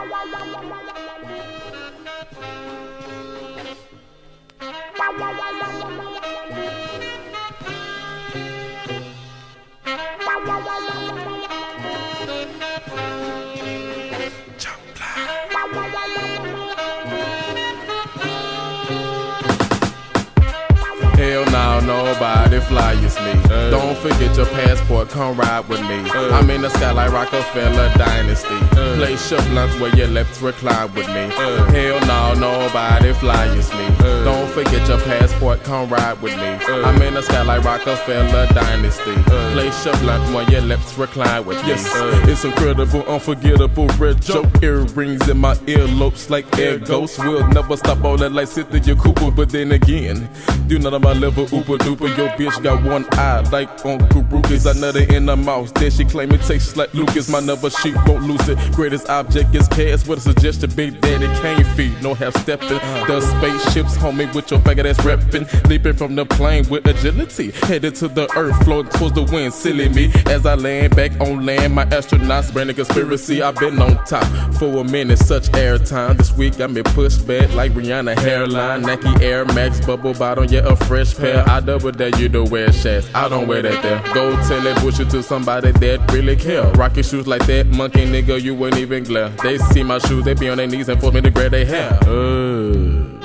Hell no, nobody fly as me. Don't forget your passport, come ride with me. I'm in the sky like Rocafella Dynasty. Uh, Play ship lunch where your lips recline with me. Hell no, nobody fly as me. Don't forget your passport, come ride with me. I'm in the sky like Rocafella Dynasty. Play ship lunch where your lips recline with me. Yes, it's incredible, unforgettable, red joke. Earrings in my earlobes like air ghosts. We'll never stop all that like Cynthia Cooper, but then again, you know that my level ooper duper. Your bitch got one eye like Uncle Ruckus. I nut her in the mouth. Then she claim it tastes like Lucas. My number she won't lose it. Greatest object is cash. What a suggestion, big daddy can't feed. No half stepping. The spaceships, homie, with your faggot ass reppin'. Leaping from the plane with agility. Headed to the earth, floating towards the wind. Silly me as I land back on land. My astronauts branding conspiracy. I've been on top for a minute. Such airtime. This week I'm pushed back like Rihanna hairline. Nike Air Max bubble bottom. Yeah, a fresh pair. I double dare you don't wear shats. I don't wear that there. Go tell that bullshit to somebody that really care. Rocking shoes like that, monkey nigga, you wouldn't even glare. They see my shoes, they be on their knees and force me to grab their hair. Uh.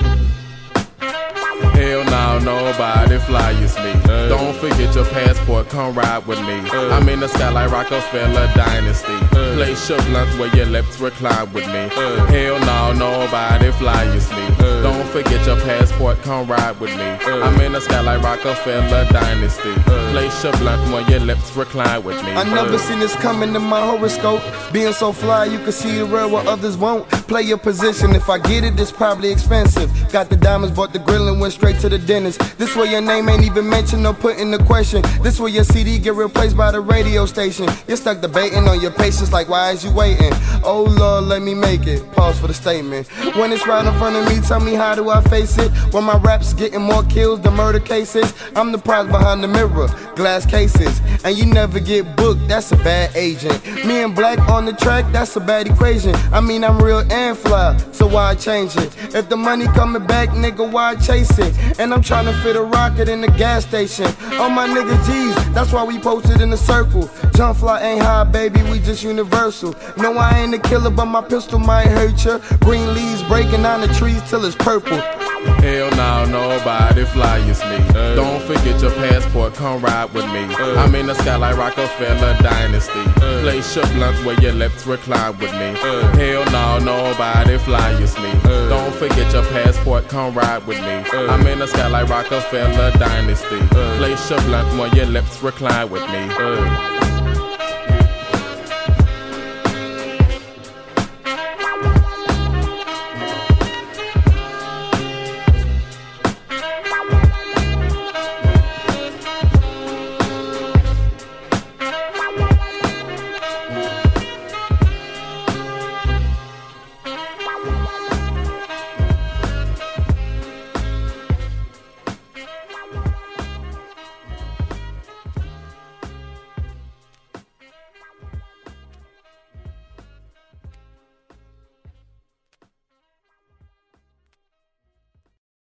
Hell no, nobody fly as me. Don't forget your passport, come ride with me. Uh. I'm in the sky like Rocafella Dynasty. Uh. Play ship lunch where your lips recline with me. Hell no, nobody fly as me. Don't forget your passport, come ride with me. I'm in the sky like Rocafella Dynasty. Play ship lunch where your lips recline with me. I never uh. seen this coming in my horoscope. Being so fly, you can see the world where others won't. Play your position. If I get it, it's probably expensive. Got the diamonds, bought the grill and went straight to the dentist. This way your name ain't even mentioned or put in the question. This way your CD get replaced by the radio station. You're stuck debating on your patience, like why is you waiting? Oh Lord, let me make it. Pause for the statement. When it's right in front of me, tell me how do I face it? When my raps getting more kills than murder cases, I'm the prize behind the mirror, glass cases, and you never get booked. That's a bad agent. Me and Black on the track, that's a bad equation. I mean I'm real and fly, so why change it? If the money coming back, nigga, why chase it? And I'm trying to fit a rocket in the gas station. Oh my nigga G's, that's why we posted in a circle. Jump fly ain't high, baby, we just universal. No, I ain't a killer, but my pistol might hurt ya. Green leaves breaking on the trees till it's purple. Hell no, nobody fly as me. Don't forget your passport, come ride with me. I'm in the sky like Rocafella Dynasty. Play ship lunch where your lips recline with me. Hell no, nobody fly as me. Don't forget your passport, come ride with me. I'm in the sky like Rocafella Dynasty. Play ship lunch where your lips recline with me.